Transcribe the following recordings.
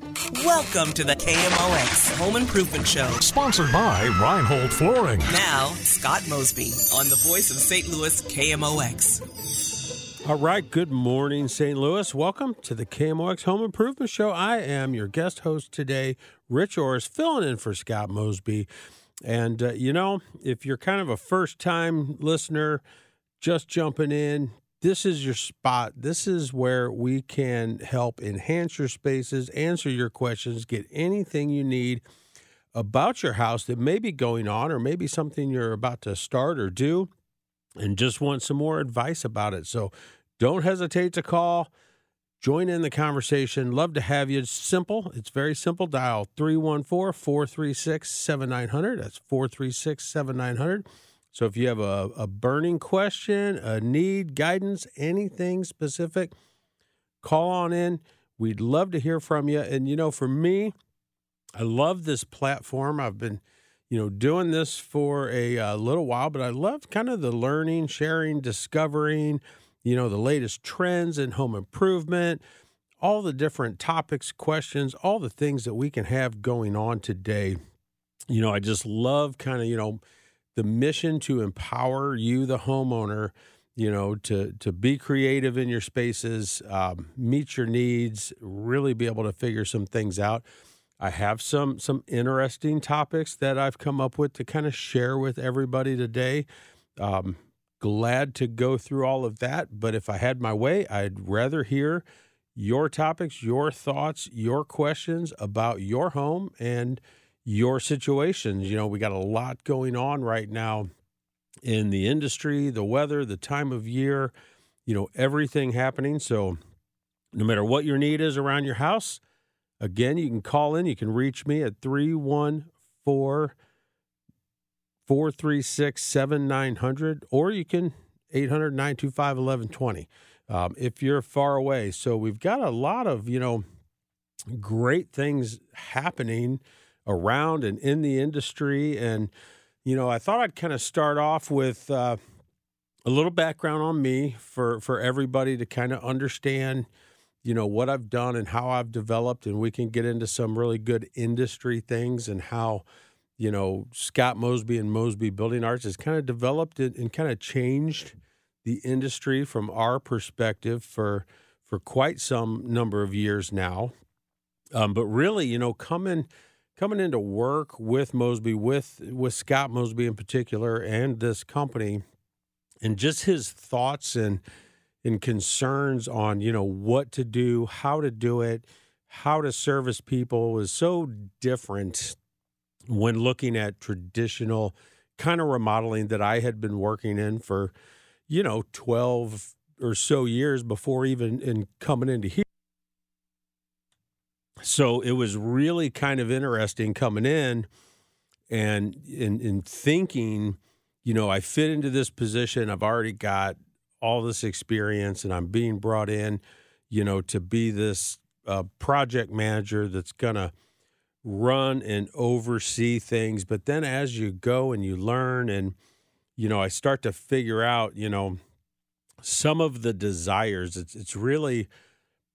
Welcome to the KMOX Home Improvement Show. Sponsored by Reinhold Flooring. Now, Scott Mosby on the voice of St. Louis KMOX. All right, good morning, St. Louis. Welcome to the KMOX Home Improvement Show. I am your guest host today, Rich Orris, filling in for Scott Mosby. And, uh, you know, if you're kind of a first time listener, just jumping in, this is your spot. This is where we can help enhance your spaces, answer your questions, get anything you need about your house that may be going on or maybe something you're about to start or do and just want some more advice about it. So don't hesitate to call. Join in the conversation. Love to have you. It's simple. It's very simple. Dial 314 436 7900. That's 436 7900. So if you have a, a burning question, a need, guidance, anything specific, call on in. We'd love to hear from you. And, you know, for me, I love this platform. I've been, you know, doing this for a, a little while, but I love kind of the learning, sharing, discovering, you know, the latest trends in home improvement, all the different topics, questions, all the things that we can have going on today. You know, I just love kind of, you know, the mission to empower you, the homeowner, you know, to to be creative in your spaces, um, meet your needs, really be able to figure some things out. I have some some interesting topics that I've come up with to kind of share with everybody today. Um, glad to go through all of that, but if I had my way, I'd rather hear your topics, your thoughts, your questions about your home and your situations. You know, we got a lot going on right now in the industry, the weather, the time of year, you know, everything happening. So, no matter what your need is around your house, again, you can call in. You can reach me at 314 436 7900, or you can 800 925 1120 um, if you're far away. So, we've got a lot of, you know, great things happening around and in the industry. And, you know, I thought I'd kind of start off with uh, a little background on me for, for everybody to kind of understand, you know, what I've done and how I've developed. And we can get into some really good industry things and how, you know, Scott Mosby and Mosby Building Arts has kind of developed and kind of changed the industry from our perspective for for quite some number of years now. Um, but really, you know, coming – coming into work with Mosby, with with Scott Mosby in particular, and this company, and just his thoughts and and concerns on you know what to do, how to do it, how to service people was so different when looking at traditional kind of remodeling that I had been working in for you know 12 or so years before even in coming into here so it was really kind of interesting coming in and in, in thinking, you know, I fit into this position. I've already got all this experience and I'm being brought in, you know, to be this uh, project manager that's going to run and oversee things. But then as you go and you learn and, you know, I start to figure out, you know, some of the desires. It's, it's really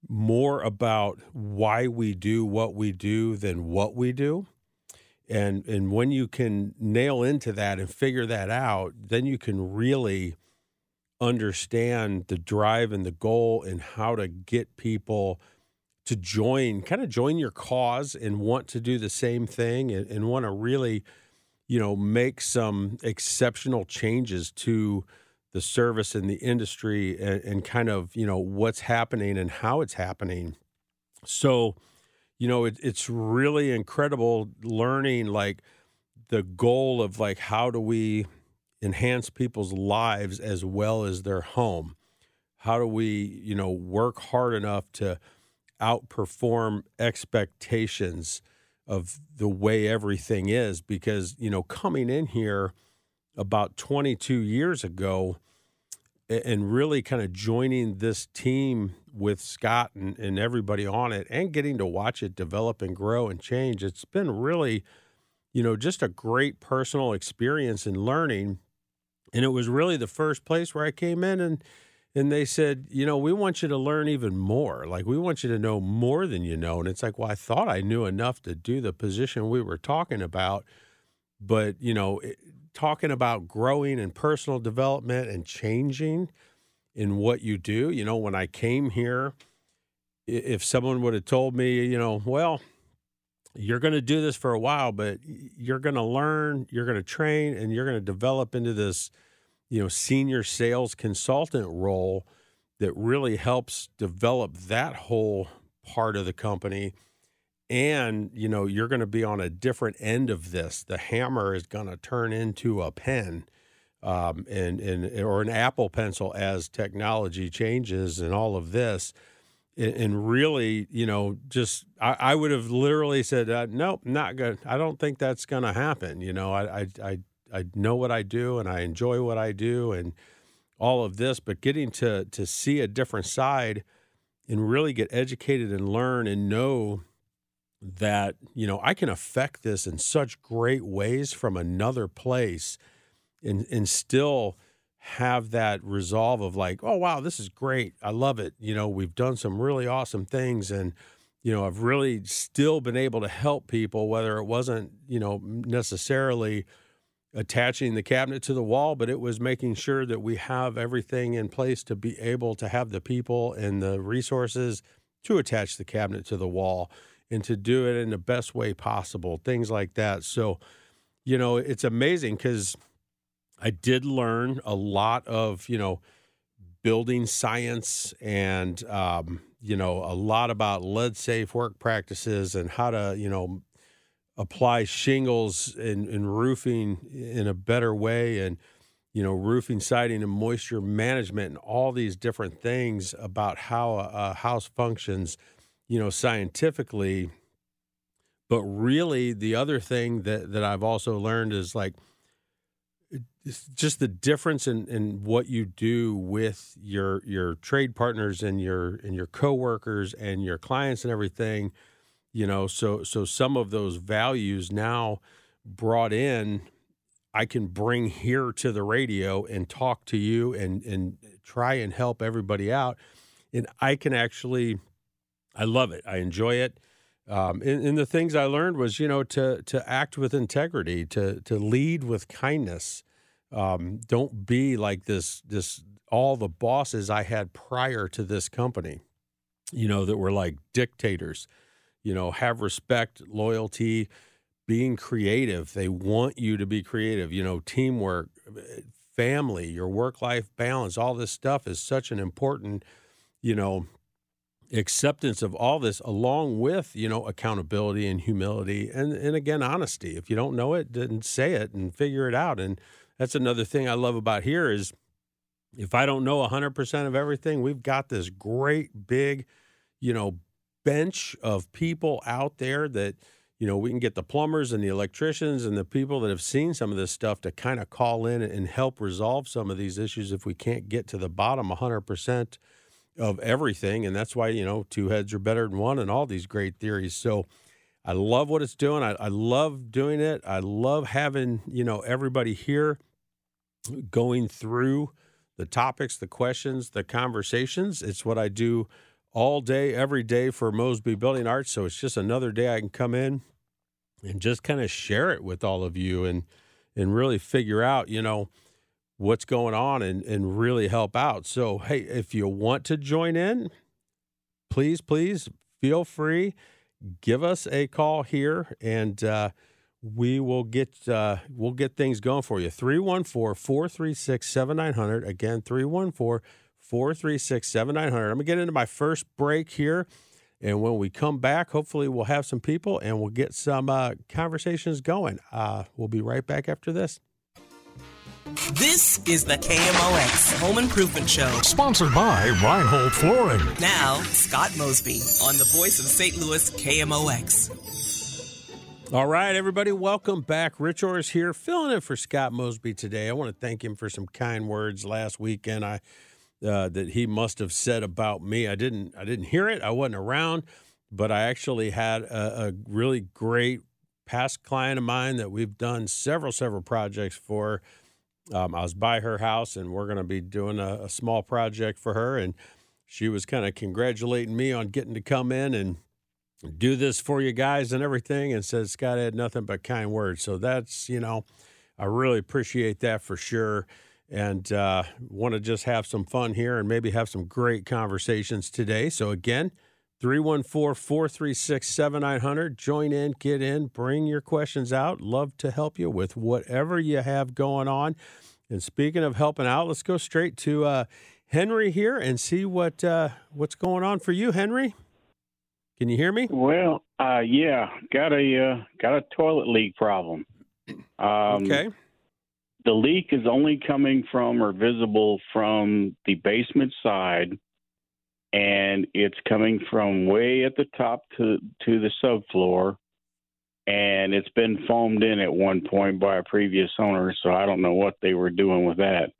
more about why we do what we do than what we do. And and when you can nail into that and figure that out, then you can really understand the drive and the goal and how to get people to join, kind of join your cause and want to do the same thing and, and want to really, you know, make some exceptional changes to the service and the industry and, and, kind of you know what's happening and how it's happening. So you know it, it's really incredible learning like the goal of like how do we enhance people's lives as well as their home? How do we you know work hard enough to outperform expectations of the way everything is? Because you know coming in here about 22 years ago and really kind of joining this team with Scott and, and everybody on it and getting to watch it develop and grow and change. It's been really, you know, just a great personal experience and learning. And it was really the first place where I came in and and they said, you know, we want you to learn even more. Like we want you to know more than you know. And it's like, well, I thought I knew enough to do the position we were talking about, but you know, it, talking about growing and personal development and changing in what you do. You know, when I came here, if someone would have told me, you know, well, you're going to do this for a while, but you're going to learn, you're going to train, and you're going to develop into this, you know, senior sales consultant role that really helps develop that whole part of the company. And, you know, you're going to be on a different end of this. The hammer is going to turn into a pen um, and, and, or an Apple pencil as technology changes and all of this and really, you know, just I, I would have literally said, uh, "Nope, not good. I don't think that's going to happen." You know, I, I I I know what I do and I enjoy what I do and all of this, but getting to to see a different side and really get educated and learn and know that you know I can affect this in such great ways from another place and and still have that resolve of like, oh wow, this is great. I love it. You know, we've done some really awesome things and you know, I've really still been able to help people whether it wasn't, you know, necessarily attaching the cabinet to the wall, but it was making sure that we have everything in place to be able to have the people and the resources to attach the cabinet to the wall and to do it in the best way possible, things like that. So, you know, it's amazing because I did learn a lot of, you know, building science and, um, you know, a lot about lead safe work practices and how to, you know, apply shingles and, and roofing in a better way and, you know, roofing, siding, and moisture management, and all these different things about how a, a house functions, you know, scientifically. But really, the other thing that, that I've also learned is like, just the difference in, in what you do with your your trade partners and your and your coworkers and your clients and everything you know so so some of those values now brought in I can bring here to the radio and talk to you and and try and help everybody out and I can actually I love it I enjoy it um, and, and the things I learned was you know to to act with integrity to to lead with kindness um, don't be like this this all the bosses I had prior to this company, you know, that were like dictators. You know, have respect, loyalty, being creative. They want you to be creative. You know, teamwork, family, your work life balance, all this stuff is such an important, you know, acceptance of all this along with you know accountability and humility and and again honesty. If you don't know it then say it and figure it out. And that's another thing I love about here is if I don't know 100% of everything, we've got this great big, you know, bench of people out there that, you know, we can get the plumbers and the electricians and the people that have seen some of this stuff to kind of call in and help resolve some of these issues if we can't get to the bottom 100% of everything. And that's why, you know, two heads are better than one and all these great theories. So, I love what it's doing. I, I love doing it. I love having, you know, everybody here going through the topics, the questions, the conversations. It's what I do all day, every day for Mosby Building Arts. So it's just another day I can come in and just kind of share it with all of you and and really figure out, you know, what's going on and, and really help out. So hey, if you want to join in, please, please feel free. Give us a call here and uh, we will get uh, we'll get things going for you. 314-436-7900. Again, 314-436-7900. I'm going to get into my first break here. And when we come back, hopefully we'll have some people and we'll get some uh, conversations going. Uh, we'll be right back after this. This is the KMOX Home Improvement Show. Sponsored by Reinhold Flooring. Now, Scott Mosby on the voice of St. Louis KMOX. All right, everybody, welcome back. Rich Orris here, filling in for Scott Mosby today. I want to thank him for some kind words last weekend. I uh, that he must have said about me. I didn't. I didn't hear it. I wasn't around, but I actually had a, a really great past client of mine that we've done several several projects for. Um, I was by her house, and we're going to be doing a, a small project for her, and she was kind of congratulating me on getting to come in and do this for you guys and everything, and said Scott had nothing but kind words. So that's you know, I really appreciate that for sure and uh, want to just have some fun here and maybe have some great conversations today. So, again, 314 436 7900. Join in, get in, bring your questions out. Love to help you with whatever you have going on. And speaking of helping out, let's go straight to uh, Henry here and see what uh, what's going on for you, Henry. Can you hear me? Well, uh, yeah, got a uh, got a toilet leak problem. Um, okay the leak is only coming from or visible from the basement side and it's coming from way at the top to to the subfloor and it's been foamed in at one point by a previous owner so i don't know what they were doing with that.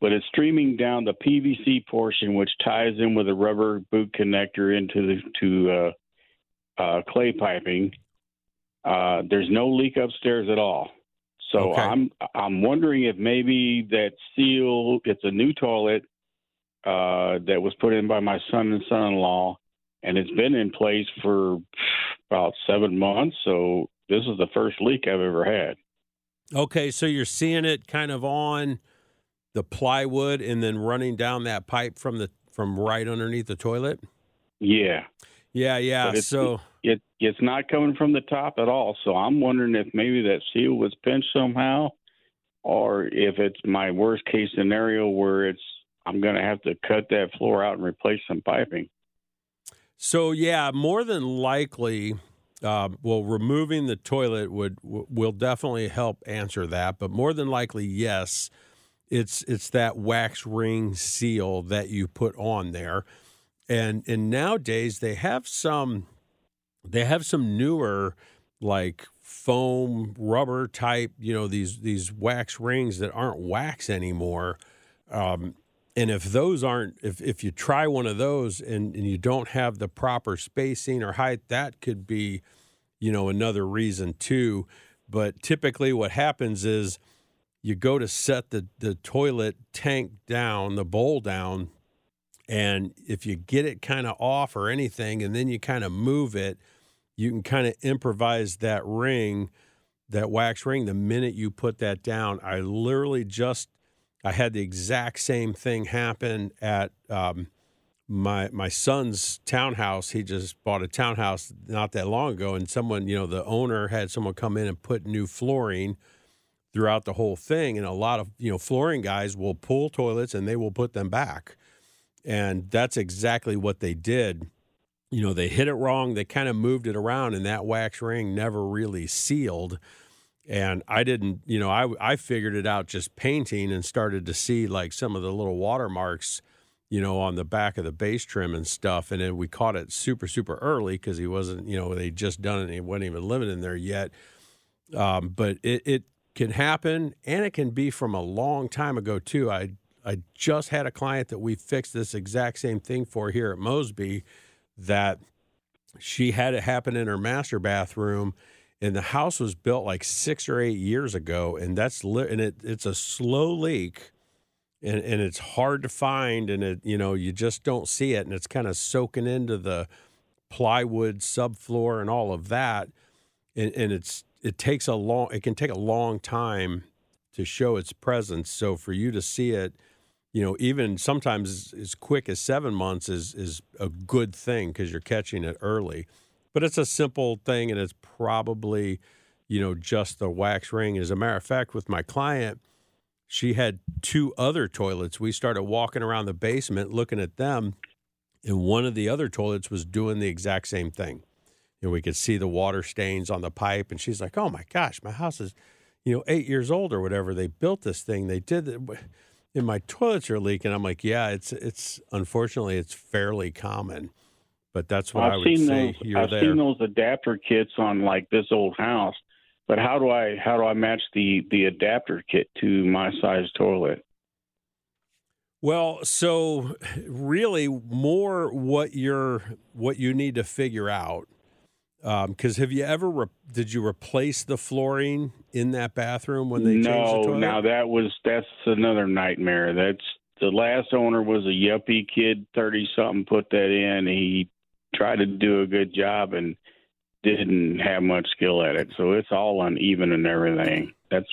But it's streaming down the pvc portion which ties in with a rubber boot connector into the to uh, uh, clay piping. Uh, there's no leak upstairs at all. So okay. I'm I'm wondering if maybe that seal it's a new toilet uh, that was put in by my son and son-in-law, and it's been in place for about seven months. So this is the first leak I've ever had. Okay, so you're seeing it kind of on the plywood and then running down that pipe from the from right underneath the toilet. Yeah. Yeah, yeah. So it it's not coming from the top at all. So I'm wondering if maybe that seal was pinched somehow, or if it's my worst case scenario where it's I'm going to have to cut that floor out and replace some piping. So yeah, more than likely, uh, well, removing the toilet would will definitely help answer that. But more than likely, yes, it's it's that wax ring seal that you put on there, and and nowadays they have some they have some newer like foam rubber type you know these these wax rings that aren't wax anymore um, and if those aren't if, if you try one of those and, and you don't have the proper spacing or height that could be you know another reason too but typically what happens is you go to set the, the toilet tank down the bowl down and if you get it kind of off or anything and then you kind of move it you can kind of improvise that ring, that wax ring, the minute you put that down. I literally just, I had the exact same thing happen at um, my my son's townhouse. He just bought a townhouse not that long ago, and someone, you know, the owner had someone come in and put new flooring throughout the whole thing. And a lot of you know flooring guys will pull toilets and they will put them back, and that's exactly what they did you know, they hit it wrong. They kind of moved it around, and that wax ring never really sealed. And I didn't, you know, I, I figured it out just painting and started to see like some of the little watermarks, you know, on the back of the base trim and stuff. And then we caught it super, super early because he wasn't, you know, they just done it and he wasn't even living in there yet. Um, but it, it can happen and it can be from a long time ago too. I I just had a client that we fixed this exact same thing for here at Mosby that she had it happen in her master bathroom and the house was built like six or eight years ago and that's li- and it, it's a slow leak and, and it's hard to find and it you know you just don't see it and it's kind of soaking into the plywood subfloor and all of that and, and it's it takes a long it can take a long time to show its presence so for you to see it you know, even sometimes as quick as seven months is is a good thing because you're catching it early. But it's a simple thing, and it's probably, you know, just the wax ring. As a matter of fact, with my client, she had two other toilets. We started walking around the basement looking at them, and one of the other toilets was doing the exact same thing. And we could see the water stains on the pipe, and she's like, "Oh my gosh, my house is, you know, eight years old or whatever. They built this thing. They did it." and my toilets are leaking. I'm like, yeah, it's it's unfortunately it's fairly common, but that's what I've I would seen say. Those, I've there. seen those adapter kits on like this old house, but how do I how do I match the the adapter kit to my size toilet? Well, so really more what you're what you need to figure out um, Because have you ever re- did you replace the flooring in that bathroom when they changed the No, toilet? now that was that's another nightmare. That's the last owner was a yuppie kid, thirty something, put that in. He tried to do a good job and didn't have much skill at it, so it's all uneven and everything. That's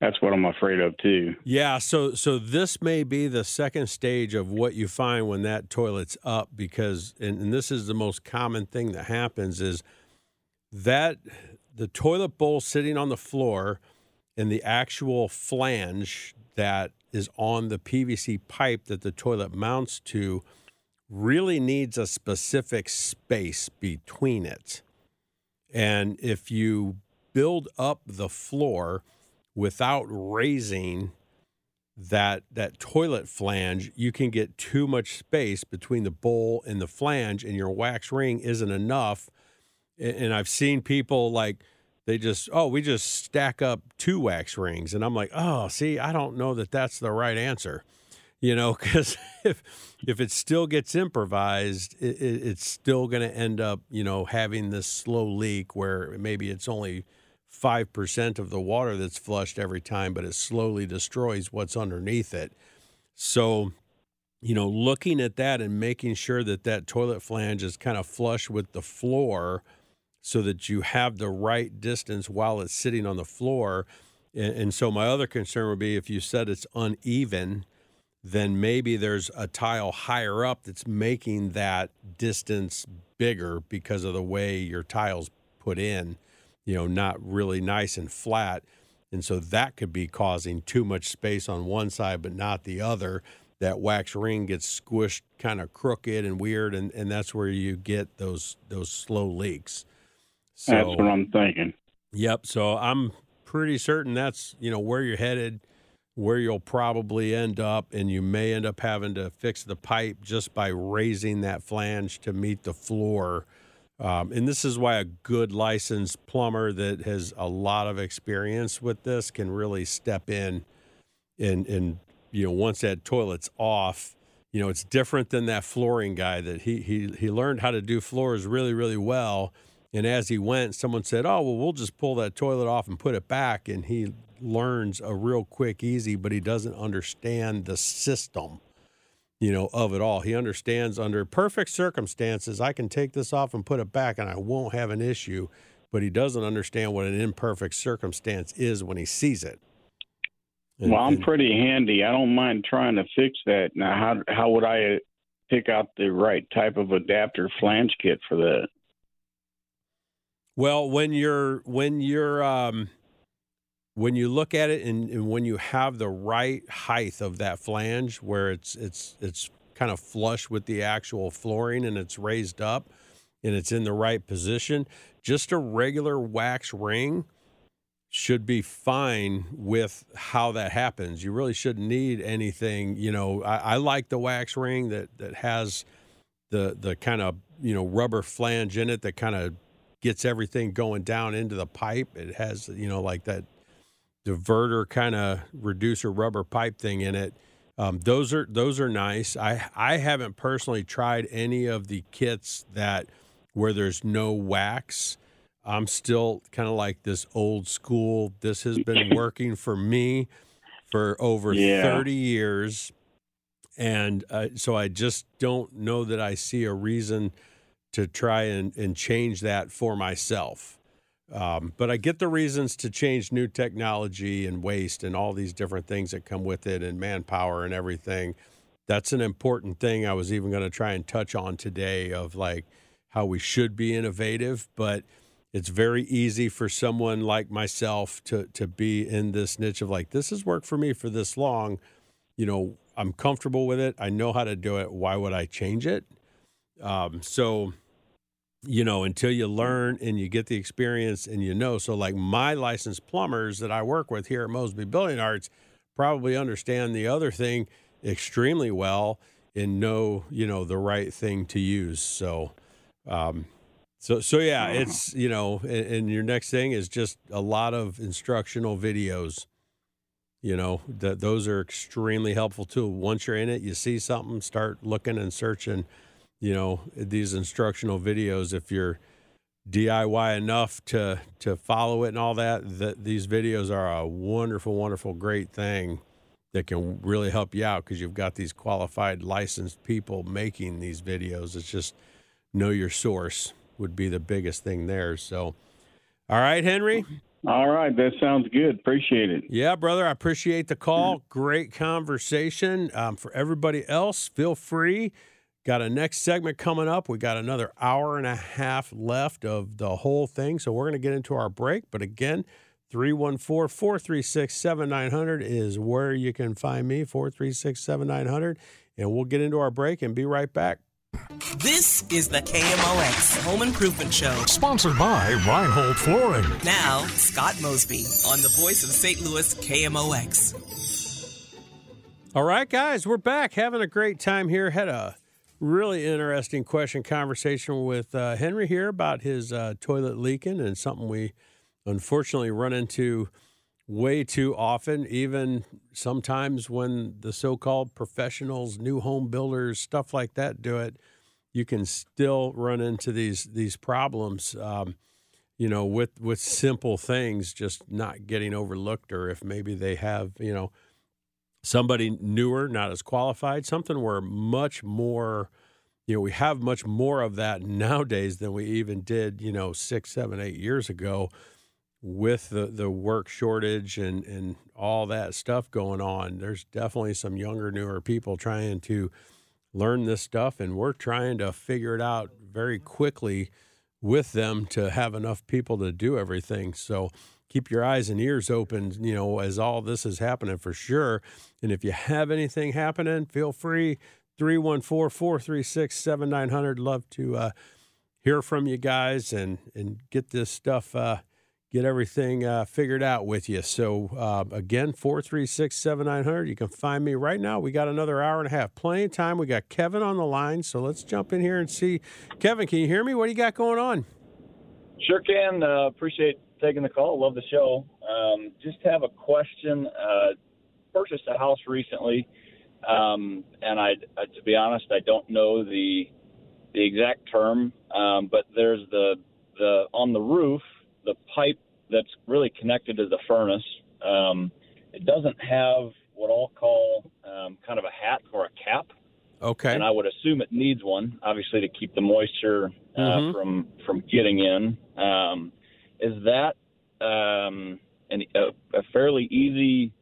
that's what I'm afraid of too. Yeah, so so this may be the second stage of what you find when that toilet's up because and, and this is the most common thing that happens is that the toilet bowl sitting on the floor and the actual flange that is on the PVC pipe that the toilet mounts to really needs a specific space between it. And if you build up the floor without raising that that toilet flange, you can get too much space between the bowl and the flange, and your wax ring isn't enough. And I've seen people like they just oh we just stack up two wax rings, and I'm like oh see I don't know that that's the right answer, you know because if if it still gets improvised, it, it, it's still going to end up you know having this slow leak where maybe it's only 5% of the water that's flushed every time, but it slowly destroys what's underneath it. So, you know, looking at that and making sure that that toilet flange is kind of flush with the floor so that you have the right distance while it's sitting on the floor. And, and so, my other concern would be if you said it's uneven, then maybe there's a tile higher up that's making that distance bigger because of the way your tile's put in you know, not really nice and flat. And so that could be causing too much space on one side, but not the other. That wax ring gets squished kind of crooked and weird, and, and that's where you get those those slow leaks. So, that's what I'm thinking. Yep. So I'm pretty certain that's you know where you're headed, where you'll probably end up, and you may end up having to fix the pipe just by raising that flange to meet the floor. Um, and this is why a good licensed plumber that has a lot of experience with this can really step in and and you know once that toilet's off you know it's different than that flooring guy that he he he learned how to do floors really really well and as he went someone said oh well we'll just pull that toilet off and put it back and he learns a real quick easy but he doesn't understand the system you know, of it all. He understands under perfect circumstances, I can take this off and put it back and I won't have an issue. But he doesn't understand what an imperfect circumstance is when he sees it. And- well, I'm and- pretty handy. I don't mind trying to fix that. Now, how how would I pick out the right type of adapter flange kit for that? Well, when you're when you're um, when you look at it and, and when you have the right height of that flange, where it's it's it's kind of flush with the actual flooring and it's raised up and it's in the right position, just a regular wax ring should be fine with how that happens. You really shouldn't need anything. You know, I, I like the wax ring that that has the the kind of you know rubber flange in it that kind of gets everything going down into the pipe. It has you know like that diverter kind of reducer rubber pipe thing in it. Um, those are those are nice. I I haven't personally tried any of the kits that where there's no wax. I'm still kind of like this old school. This has been working for me for over Yeah. 30 years. And uh, so I just don't know that I see a reason to try and, and change that for myself. Um, but I get the reasons to change new technology and waste and all these different things that come with it and manpower and everything. That's an important thing. I was even going to try and touch on today of like how we should be innovative, but it's very easy for someone like myself to to be in this niche of like this has worked for me for this long. You know, I'm comfortable with it. I know how to do it. Why would I change it? Um, so you know, until you learn and you get the experience and you know. So, like my licensed plumbers that I work with here at Mosby Building Arts probably understand the other thing extremely well and know, you know, the right thing to use. So, um, so, so yeah, it's, you know, and, and your next thing is just a lot of instructional videos. You know, that those are extremely helpful too. Once you're in it, you see something, start looking and searching you know these instructional videos if you're DIY enough to to follow it and all that, that these videos are a wonderful, wonderful, great thing that can really help you out because you've got these qualified, licensed people making these videos. It's just know your source would be the biggest thing there. So, all right, Henry. All right, that sounds good. Appreciate it. Yeah, brother, I appreciate the call. Great conversation. Um, for everybody else, feel free. Got a next segment coming up. We got another hour and a half left of the whole thing. So we're going to get into our break. But again, 314 436 7900 is where you can find me, 436 7900. And we'll get into our break and be right back. This is the KMOX Home Improvement Show. Sponsored by Reinhold Flooring. Now, Scott Mosby on the voice of St. Louis KMOX. All right, guys, we're back having a great time here. Had a really interesting question conversation with uh, Henry here about his uh, toilet leaking and something we unfortunately run into way too often, even sometimes when the so called professionals, new home builders, stuff like that do it, you can still run into these these problems. Um, you know, with with simple things just not getting overlooked, or if maybe they have, you know, somebody newer, not as qualified, something where much more, you know, we have much more of that nowadays than we even did, you know, six, seven, eight years ago with the, the work shortage and, and all that stuff going on, there's definitely some younger, newer people trying to learn this stuff, and we're trying to figure it out very quickly with them to have enough people to do everything. So keep your eyes and ears open, you know, as all this is happening for sure. And if you have anything happening, feel free 314 436 7900. Love to uh, hear from you guys and, and get this stuff. Uh, get everything uh, figured out with you. So, uh, again, 436 7900. You can find me right now. We got another hour and a half. Plenty of time. We got Kevin on the line. So, let's jump in here and see. Kevin, can you hear me? What do you got going on? Sure can. Uh, appreciate taking the call. Love the show. Um, just have a question. Uh, purchased a house recently, um, and I, I, to be honest, I don't know the the exact term, um, but there's the the on the roof the pipe that's really connected to the furnace. Um, it doesn't have what I'll call um, kind of a hat or a cap. Okay. And I would assume it needs one, obviously, to keep the moisture uh, mm-hmm. from from getting in. Um, is that um, an, a, a, fairly easy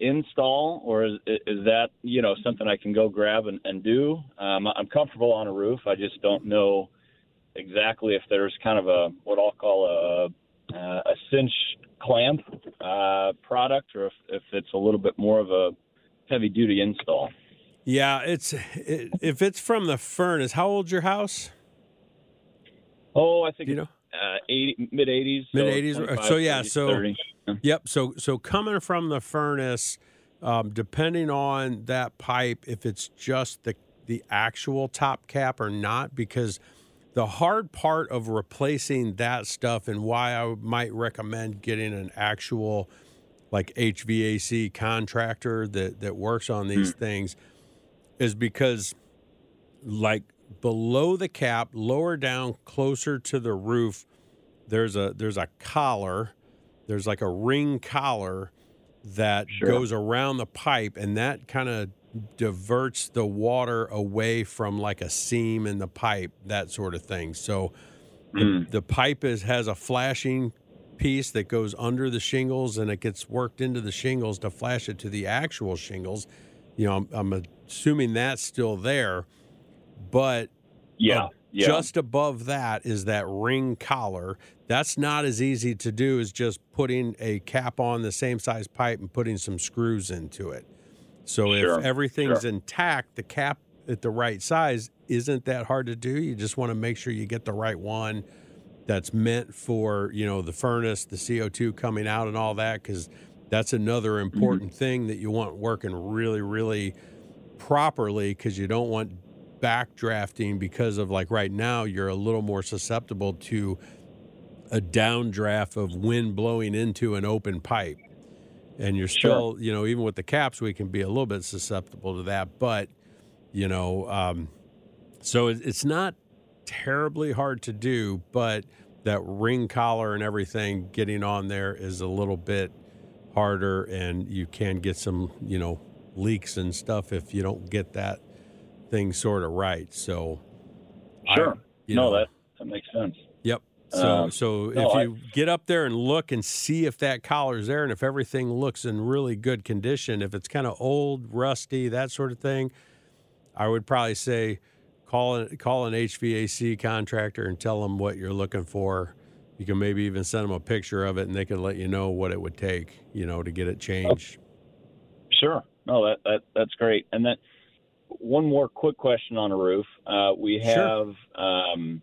install, or is, is that you know something I can go grab and, and do? Um, I'm comfortable on a roof. I just don't know exactly if there's kind of a what I'll call a uh, a cinch clamp uh, product, or if, if it's a little bit more of a heavy duty install. Yeah, it's it, if it's from the furnace. How old's your house? Oh, I think you know uh, 80, mid eighties. Mid eighties. So, yeah, so 30. yep. So so coming from the furnace, um, depending on that pipe, if it's just the the actual top cap or not, because the hard part of replacing that stuff and why I might recommend getting an actual like HVAC contractor that that works on these mm. things is because like below the cap, lower down closer to the roof, there's a there's a collar, there's like a ring collar that sure. goes around the pipe and that kind of diverts the water away from like a seam in the pipe, that sort of thing. So mm. the, the, pipe is has a flashing piece that goes under the shingles and it gets worked into the shingles to flash it to the actual shingles. You know, I'm, I'm assuming that's still there, but yeah, uh, yeah. just above that is that ring collar. That's not as easy to do as just putting a cap on the same size pipe and putting some screws into it. So sure. if everything's sure. intact, the cap at the right size isn't that hard to do. You just want to make sure you get the right one that's meant for, you know, the furnace, the CO2 coming out and all that cuz that's another mm-hmm. important mm-hmm. thing that you want working really really properly cuz you don't want backdrafting because of like right now you're a little more susceptible to a downdraft of wind blowing into an open pipe and you're still, sure. you know, even with the caps, we can be a little bit susceptible to that. But, you know, um, so it's not terribly hard to do, but that ring collar and everything getting on there is a little bit harder, and you can get some you know leaks and stuff if you don't get that thing sort of right. So, Sure. I, you no, know, that that makes sense. Yep. So Um, so no, if I- you get up there and look and see if that collar's there and if everything looks in really good condition, if it's kind of old, rusty, that sort of thing, I would probably say call an, call an HVAC contractor and tell them what you're looking for. You can maybe even send them a picture of it and they can let you know what it would take, you know, to get it changed. Sure. No, that, that that's great. And then one more quick question on a roof. Uh, we Sure. have um,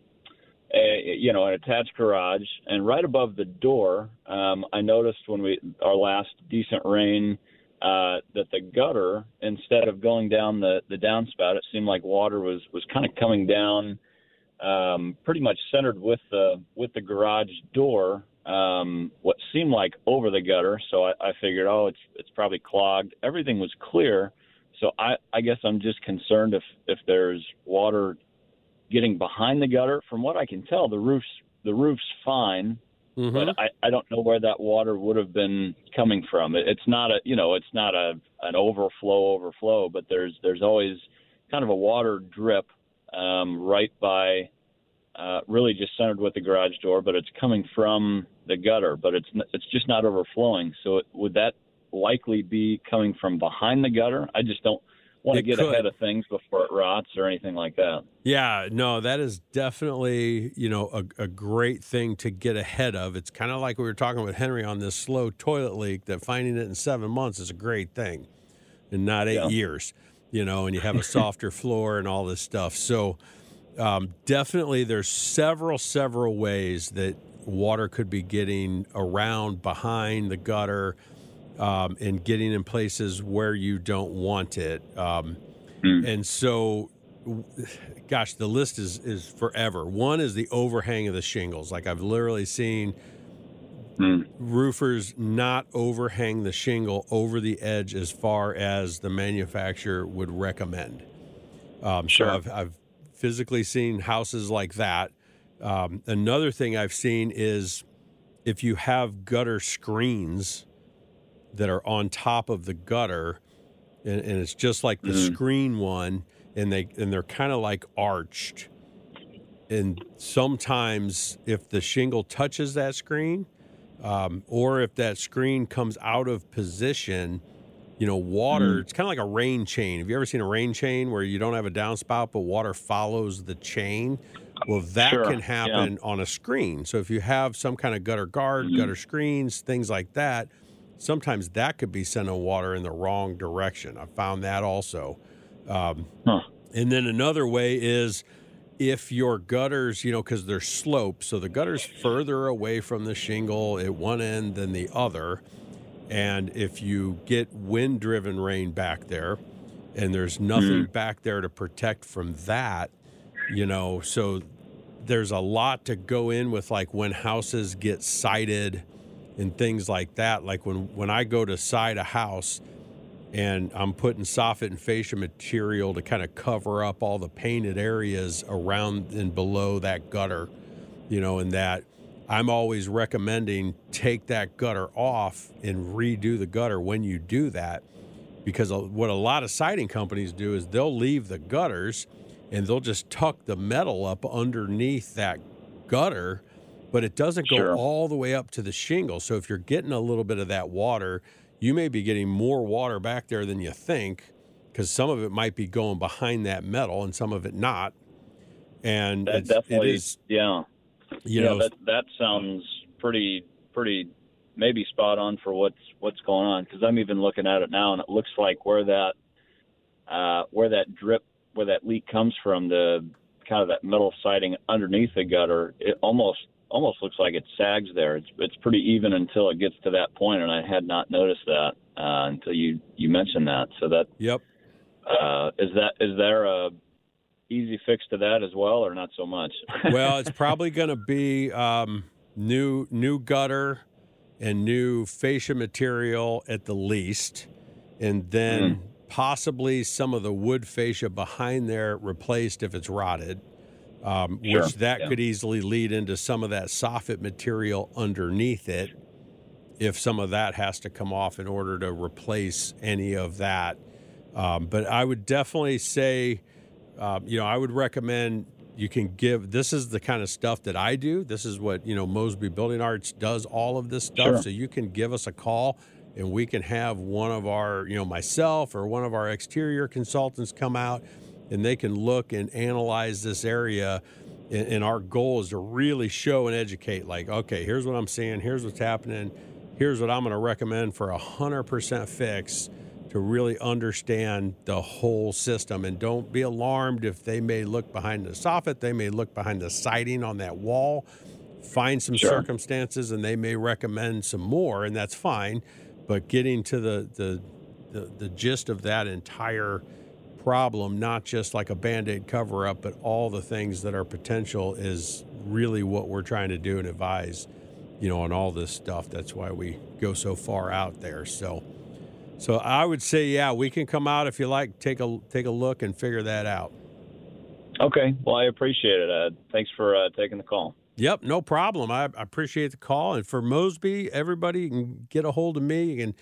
a, you know an attached garage, and right above the door, um, I noticed when we our last decent rain uh, that the gutter instead of going down the the downspout, it seemed like water was was kind of coming down. Um, pretty much centered with the with the garage door, um, what seemed like over the gutter. So I, I figured, oh, it's it's probably clogged. Everything was clear. So I, I guess I'm just concerned if if there's water getting behind the gutter. From what I can tell, the roof's the roof's fine, Mhm. but I, I don't know where that water would have been coming from. It, it's not a you know it's not a an overflow overflow, but there's there's always kind of a water drip um, right by uh, really just centered with the garage door, but it's coming from the gutter, but it's it's just not overflowing. So it, would that likely be coming from behind the gutter? I just don't want to get could. ahead of things before it rots or anything like that. Yeah, no, that is definitely, you know, a, a great thing to get ahead of. It's kind of like we were talking with Henry on this slow toilet leak that finding it in seven months is a great thing and not eight Yeah. years, you know, and you have a softer floor and all this stuff. So um, definitely there's several, several ways that water could be getting around behind the gutter um, and getting in places where you don't want it. Um, And so gosh, the list is is forever. One is the overhang of the shingles. Like I've literally seen roofers not overhang the shingle over the edge as far as the manufacturer would recommend. Um, Sure. So I've, I've physically seen houses like that. Um, another thing I've seen is if you have gutter screens that are on top of the gutter, and, and it's just like the mm-hmm. screen one, and they and they're kind of like arched. And sometimes, if the shingle touches that screen, um, or if that screen comes out of position, you know, water. Mm-hmm. It's kind of like a rain chain. Have you ever seen a rain chain where you don't have a downspout, but water follows the chain? Well, that Sure, can happen on a screen. So if you have some kind of gutter guard, mm-hmm. gutter screens, things like that, sometimes that could be sending water in the wrong direction. I found that also. Um, Huh. And then another way is if your gutters, you know, because they're sloped, so the gutter's further away from the shingle at one end than the other. And if you get wind driven rain back there and there's nothing back there to protect from that, you know, so there's a lot to go in with like when houses get sided and things like that. Like when, when I go to side a house, and I'm putting soffit and fascia material to kind of cover up all the painted areas around and below that gutter, you know, and that I'm always recommending take that gutter off and redo the gutter when you do that. Because what a lot of siding companies do is they'll leave the gutters and they'll just tuck the metal up underneath that gutter, but it doesn't go Sure. all the way up to the shingle. So if you're getting a little bit of that water, you may be getting more water back there than you think because some of it might be going behind that metal and some of it not. And That it's, definitely, is, yeah, you yeah. know, that that sounds pretty pretty maybe spot on for what's what's going on because I'm even looking at it now and it looks like where that uh, where that drip where that leak comes from the kind of that metal siding underneath the gutter it almost almost looks like it sags there it's it's pretty even until it gets to that point and I had not noticed that uh, until you you mentioned that so that yep. uh, is that is there a easy fix to that as well or not so much well, it's probably going to be um, new new gutter and new fascia material at the least, and then Hmm. possibly some of the wood fascia behind there replaced if it's rotted. Um, Sure, which that yeah. could easily lead into some of that soffit material underneath it if some of that has to come off in order to replace any of that. Um, but I would definitely say, um, you know, I would recommend you can give. This is the kind of stuff that I do. This is what you know Mosby Building Arts does. All of this stuff, Sure. so you can give us a call, and we can have one of our, you know, myself or one of our exterior consultants come out, and they can look and analyze this area. And, and our goal is to really show and educate. Like, okay, here's what I'm seeing. Here's what's happening. Here's what I'm going to recommend for a hundred percent fix to really understand the whole system. And don't be alarmed if they may look behind the soffit, they may look behind the siding on that wall, find some Sure. circumstances, and they may recommend some more, and that's fine. But getting to the the the, the gist of that entire problem, not just like a band-aid cover up, but all the things that are potential is really what we're trying to do and advise, you know, on all this stuff. That's why we go so far out there. So so I would say, yeah, we can come out if you like, take a take a look and figure that out. Okay. Well, I appreciate it. Uh, thanks for uh, taking the call. Yep, no problem. I, I appreciate the call. And for Mosby, everybody can get a hold of me. You can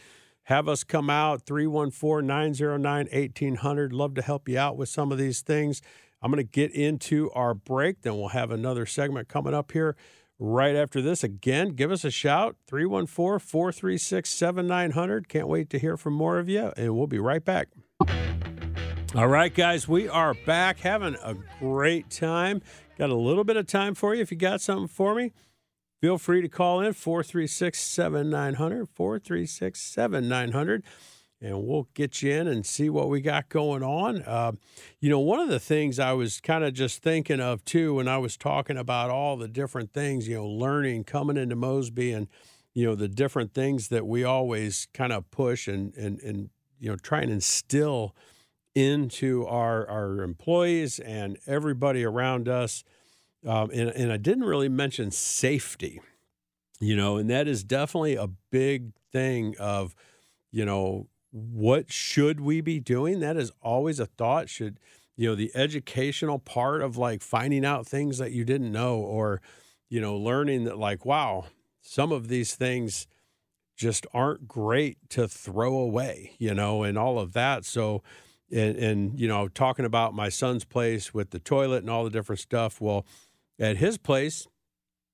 have us come out 314 909 1800. Love to help you out with some of these things. I'm going to get into our break. Then we'll have another segment coming up here right after this. Again, give us a shout 314 436 7900. Can't wait to hear from more of you. And we'll be right back. All right, guys, we are back having a great time. Got a little bit of time for you. If you got something for me, feel free to call in 436 7900, 436 7900, and we'll get you in and see what we got going on. Uh, you know, one of the things I was kind of just thinking of too when I was talking about all the different things, you know, learning, coming into Mosby and, you know, the different things that we always kind of push and, and, and, you know, try and instill into our our employees and everybody around us. Um, and, and I didn't really mention safety, you know, and that is definitely a big thing of, you know, what should we be doing? That is always a thought. Should, you know, the educational part of like finding out things that you didn't know or, you know, learning that like, wow, some of these things just aren't great to throw away, you know, and all of that. So, and, and you know, talking about my son's place with the toilet and all the different stuff. Well, at his place,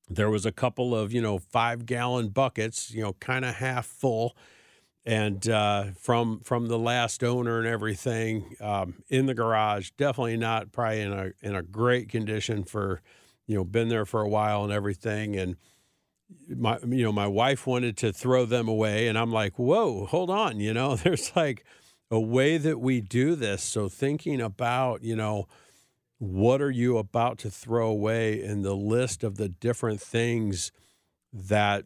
there was a couple of you know five gallon buckets, you know, kind of half full, and uh, from from the last owner and everything um, in the garage. Definitely not probably in a in a great condition for you know been there for a while and everything. And my you know my wife wanted to throw them away and I'm like whoa hold on you know? There's like a way that we do this. So thinking about you know what are you about to throw away in the list of the different things that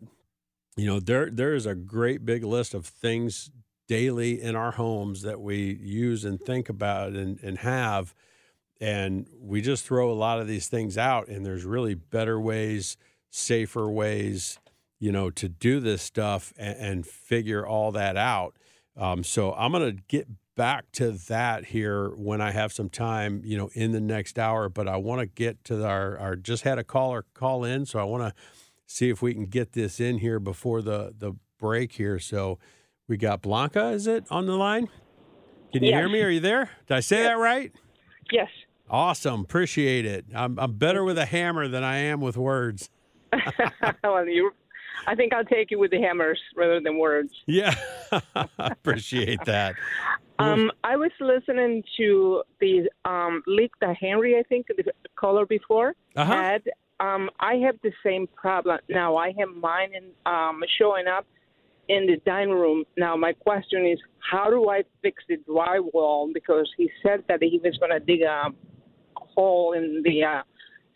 you know there there is a great big list of things daily in our homes that we use and think about and, and have and we just throw a lot of these things out and there's really better ways safer ways you know to do this stuff and, and figure all that out. Um, so i'm going to get back to that here when i have some time you know in the next hour but i want to get to our, our just had a caller call in so i want to see if we can get this in here before the the break here so we got blanca is it on the line can you Yes. hear me are you there did i say that right Yes. Awesome. Appreciate it. I'm, I'm better with a hammer than I am with words. well, you, I think I'll take you with the hammers rather than words. Yeah. Appreciate that. Um, I was listening to the um, leak that Henry, I think, the caller before Uh-huh. had. Um, I have the same problem now. I have mine in, um, showing up in the dining room. Now, my question is, how do I fix the drywall? Because he said that he was going to dig a hole in the uh,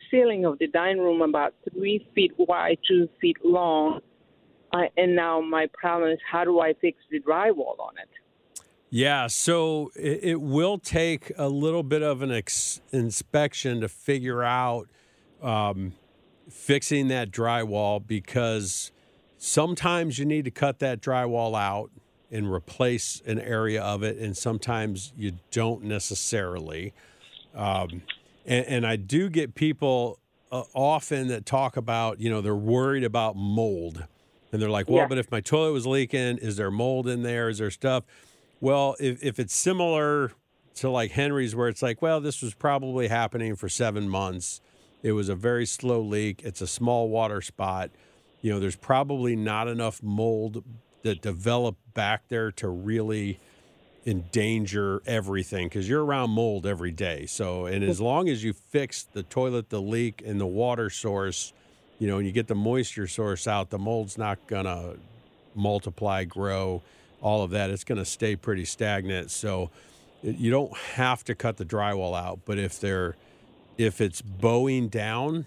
ceiling of the dining room about three feet wide, two feet long. Uh, and now my problem is, how do I fix the drywall on it? Yeah. So it, it will take a little bit of an ex- inspection to figure out um, fixing that drywall because sometimes you need to cut that drywall out and replace an area of it, and sometimes you don't necessarily. Um, And, and I do get people uh, often that talk about, you know, they're worried about mold. And they're like, well, Yeah. but if my toilet was leaking, is there mold in there? Is there stuff? Well, if, if it's similar to like Henry's, where it's like, well, this was probably happening for seven months. It was a very slow leak. It's a small water spot. You know, there's probably not enough mold that developed back there to really endanger everything because you're around mold every day. So, and as long as you fix the toilet, the leak, and the water source, you know, and you get the moisture source out, the mold's not gonna multiply, grow, all of that. It's gonna stay pretty stagnant. So, you don't have to cut the drywall out, but if they're if it's bowing down,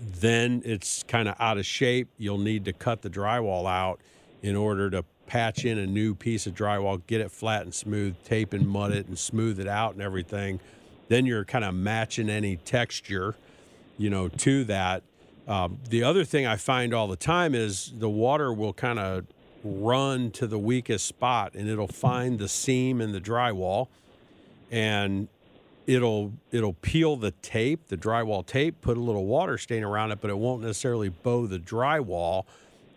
then it's kind of out of shape. You'll need to cut the drywall out in order to patch in a new piece of drywall, get it flat and smooth, tape and mud it and smooth it out and everything. Then you're kind of matching any texture, you know, to that. Um, the other thing I find all the time is the water will kind of run to the weakest spot and it'll find the seam in the drywall and it'll it'll peel the tape, the drywall tape, put a little water stain around it, but it won't necessarily bow the drywall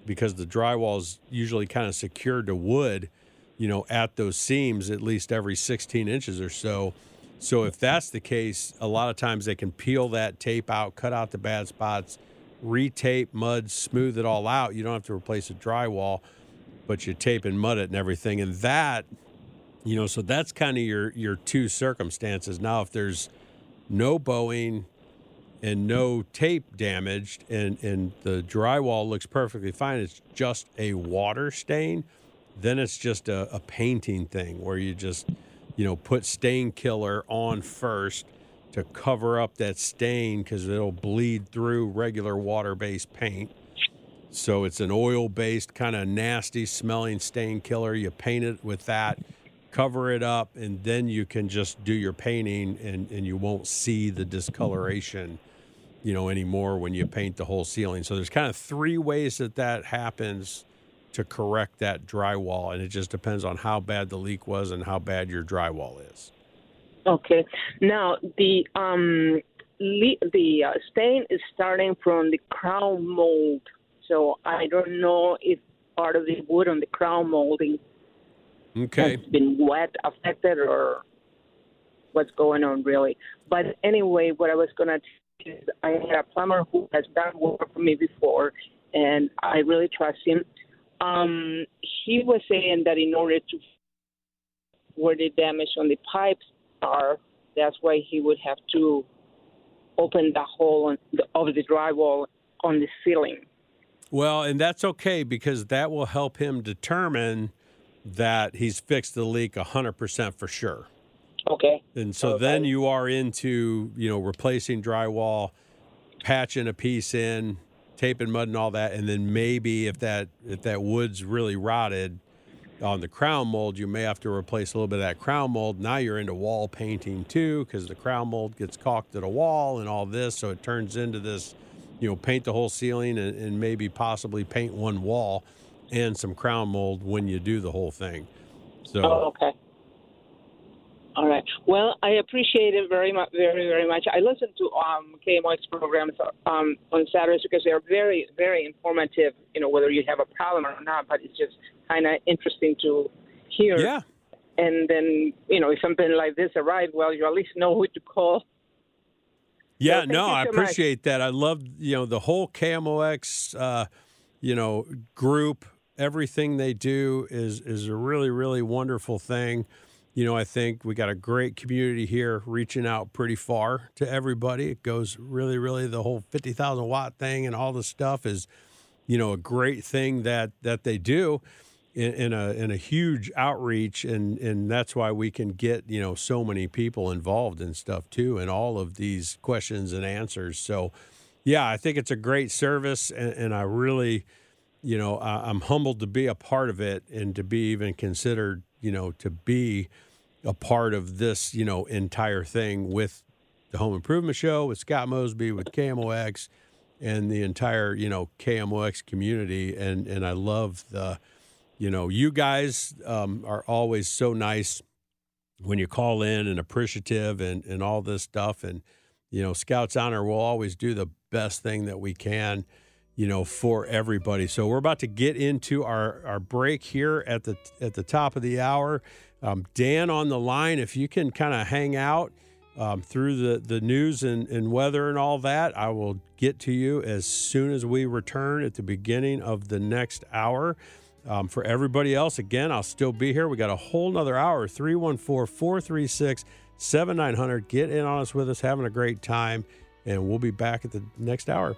because the drywall is usually kind of secured to wood, you know, at those seams at least every 16 inches or so. So if that's the case, a lot of times they can peel that tape out, cut out the bad spots, retape, mud, smooth it all out. You don't have to replace the drywall, but you tape and mud it and everything. And that you know, so that's kind of your your two circumstances. Now, if there's no bowing and no tape damaged, and and the drywall looks perfectly fine, it's just a water stain. Then it's just a, a painting thing where you just, you know, put stain killer on first to cover up that stain because it'll bleed through regular water-based paint. So it's an oil-based kind of nasty smelling stain killer. You paint it with that cover it up, and then you can just do your painting, and, and you won't see the discoloration, you know, anymore when you paint the whole ceiling. So there's kind of three ways that that happens to correct that drywall, and it just depends on how bad the leak was and how bad your drywall is. Okay. Now the um the uh, stain is starting from the crown mold, so I don't know if part of the wood on the crown molding Okay. has been wet affected or what's going on really. But anyway, what I was gonna tell you is I had a plumber who has done work for me before, and I really trust him. Um, he was saying that in order to where the damage on the pipes are, that's why he would have to open the hole on the, of the drywall on the ceiling. Well, and that's okay because that will help him determine that he's fixed the leak 100% for sure. Okay. And so Okay. then you are into, you know, replacing drywall, patching a piece in, taping mud and all that, and then maybe if that if that wood's really rotted on the crown mold, you may have to replace a little bit of that crown mold. Now you're into wall painting too, because the crown mold gets caulked at a wall and all this, so it turns into this, you know, paint the whole ceiling and, and maybe possibly paint one wall and some crown mold when you do the whole thing. So Oh, okay. All right. Well, I appreciate it very much, very, very much. I listen to um, KMOX programs um, on Saturdays because they are very, very informative. You know, whether you have a problem or not, but it's just kind of interesting to hear. yeah. And then, you know, if something like this arrives, well, you at least know who to call. Yeah, thank no, you I so much. appreciate that. I love you know the whole KMOX, uh, you know, group. Everything they do is is a really really wonderful thing. You know, I think we got a great community here, reaching out pretty far to everybody. It goes really really the whole fifty thousand watt thing and all the stuff is, you know, a great thing that that they do. In, in a in a huge outreach, and and that's why we can get you know so many people involved in stuff too, and all of these questions and answers. So, yeah, I think it's a great service, and, and I really, you know, I, I'm humbled to be a part of it and to be even considered, you know, to be a part of this, you know, entire thing with the Home Improvement Show, with Scott Mosby, with KMOX, and the entire, you know, KMOX community. And and I love the, you know, you guys um, are always so nice when you call in and appreciative and and all this stuff and you know, Scouts Honor will always do the best thing that we can, you know, for everybody. So we're about to get into our, our break here at the at the top of the hour. Um, Dan on the line, if you can kind of hang out um, through the, the news and, and weather and all that, I will get to you as soon as we return at the beginning of the next hour. Um, for everybody else, again, I'll still be here. We got a whole nother hour 314 436 7900. Get in on us with us, having a great time, and we'll be back at the next hour.